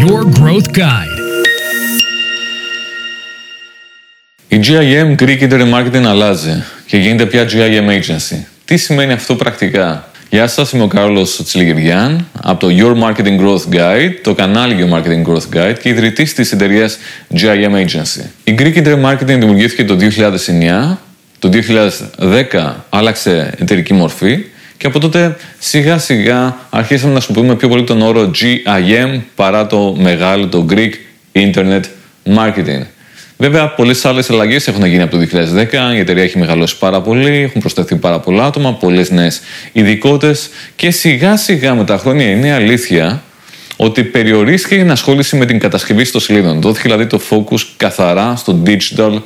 Your Growth Guide. Η GIM Greek Internet Marketing αλλάζει και γίνεται πια GIM Agency. Τι σημαίνει αυτό πρακτικά; Γεια σας, είμαι ο Κάρλος Τσιλιγυριάν από το Your Marketing Growth Guide, το κανάλι Your Marketing Growth Guide και ιδρυτής της εταιρείας GIM Agency. Η Greek Internet Marketing δημιουργήθηκε το 2009, το 2010 άλλαξε εταιρική μορφή και από τότε σιγά σιγά αρχίσαμε να χρησιμοποιούμε πιο πολύ τον όρο GIM παρά το μεγάλο, το Greek Internet Marketing. Βέβαια, πολλές άλλες αλλαγές έχουν γίνει από το 2010. Η εταιρεία έχει μεγαλώσει πάρα πολύ, έχουν προσθεθεί πάρα πολλά άτομα, πολλές νέες ειδικότητες και σιγά σιγά με τα χρόνια είναι αλήθεια ότι περιορίστηκε η ενασχόληση με την κατασκευή στο σελίδων. Δόθηκε δηλαδή το focus καθαρά στο digital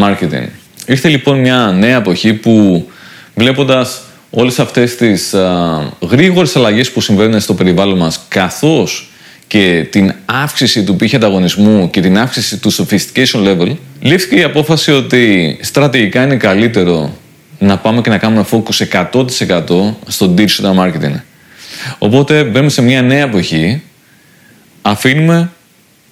marketing. Ήρθε λοιπόν μια νέα εποχή που βλέποντας όλες αυτές τις α, γρήγορες αλλαγές που συμβαίνουν στο περιβάλλον μας καθώς και την αύξηση του πύχη ανταγωνισμού και την αύξηση του sophistication level, λήφθηκε η απόφαση ότι στρατηγικά είναι καλύτερο να πάμε και να κάνουμε focus 100% στο digital marketing. Οπότε μπαίνουμε σε μια νέα εποχή, αφήνουμε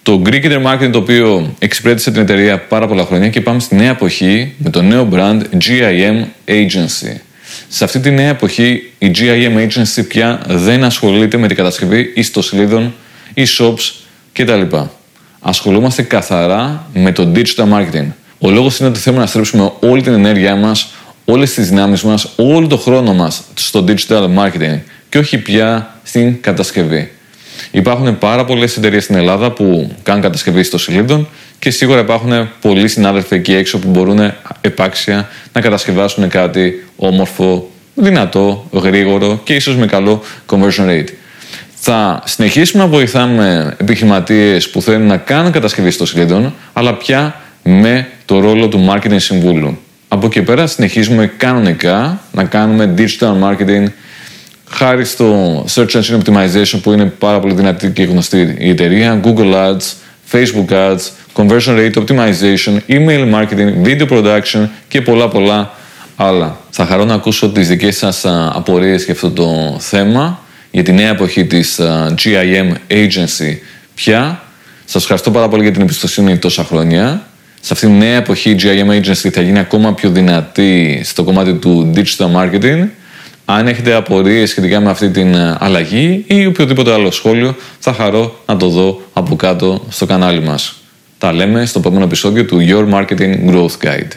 το Greek Internet Marketing το οποίο εξυπηρέτησε την εταιρεία πάρα πολλά χρόνια και πάμε στη νέα εποχή με το νέο brand GIM Agency. Σε αυτή τη νέα εποχή η GIM Agency πια δεν ασχολείται με την κατασκευή ιστοσελίδων, e-shops κτλ. Ασχολούμαστε καθαρά με το digital marketing. Ο λόγος είναι ότι θέλουμε να στρέψουμε όλη την ενέργειά μας, όλες τις δυνάμεις μας, όλο το χρόνο μας στο digital marketing και όχι πια στην κατασκευή. Υπάρχουν πάρα πολλές εταιρείες στην Ελλάδα που κάνουν κατασκευή στο σελίδων και σίγουρα υπάρχουν πολλοί συνάδελφοι εκεί έξω που μπορούν επάξια να κατασκευάσουν κάτι όμορφο, δυνατό, γρήγορο και ίσως με καλό conversion rate. Θα συνεχίσουμε να βοηθάμε επιχειρηματίες που θέλουν να κάνουν κατασκευή στο σελίδων, αλλά πια με το ρόλο του marketing συμβούλου. Από εκεί πέρα συνεχίζουμε κανονικά να κάνουμε digital marketing χάρη στο Search Engine Optimization που είναι πάρα πολύ δυνατή και γνωστή η εταιρεία, Google Ads, Facebook Ads, Conversion Rate Optimization, Email Marketing, Video Production και πολλά πολλά άλλα. Θα χαρώ να ακούσω τις δικές σας απορίες για αυτό το θέμα, για τη νέα εποχή της GIM Agency πια. Σας ευχαριστώ πάρα πολύ για την εμπιστοσύνη τόσα χρόνια. Σε αυτήν τη νέα εποχή η GIM Agency θα γίνει ακόμα πιο δυνατή στο κομμάτι του digital marketing αν έχετε απορίες σχετικά με αυτή την ε, αλλαγή ή οποιοδήποτε άλλο σχόλιο, θα χαρώ να το δω από κάτω στο κανάλι μας. Τα λέμε στο επόμενο επεισόδιο του Your Marketing Growth Guide.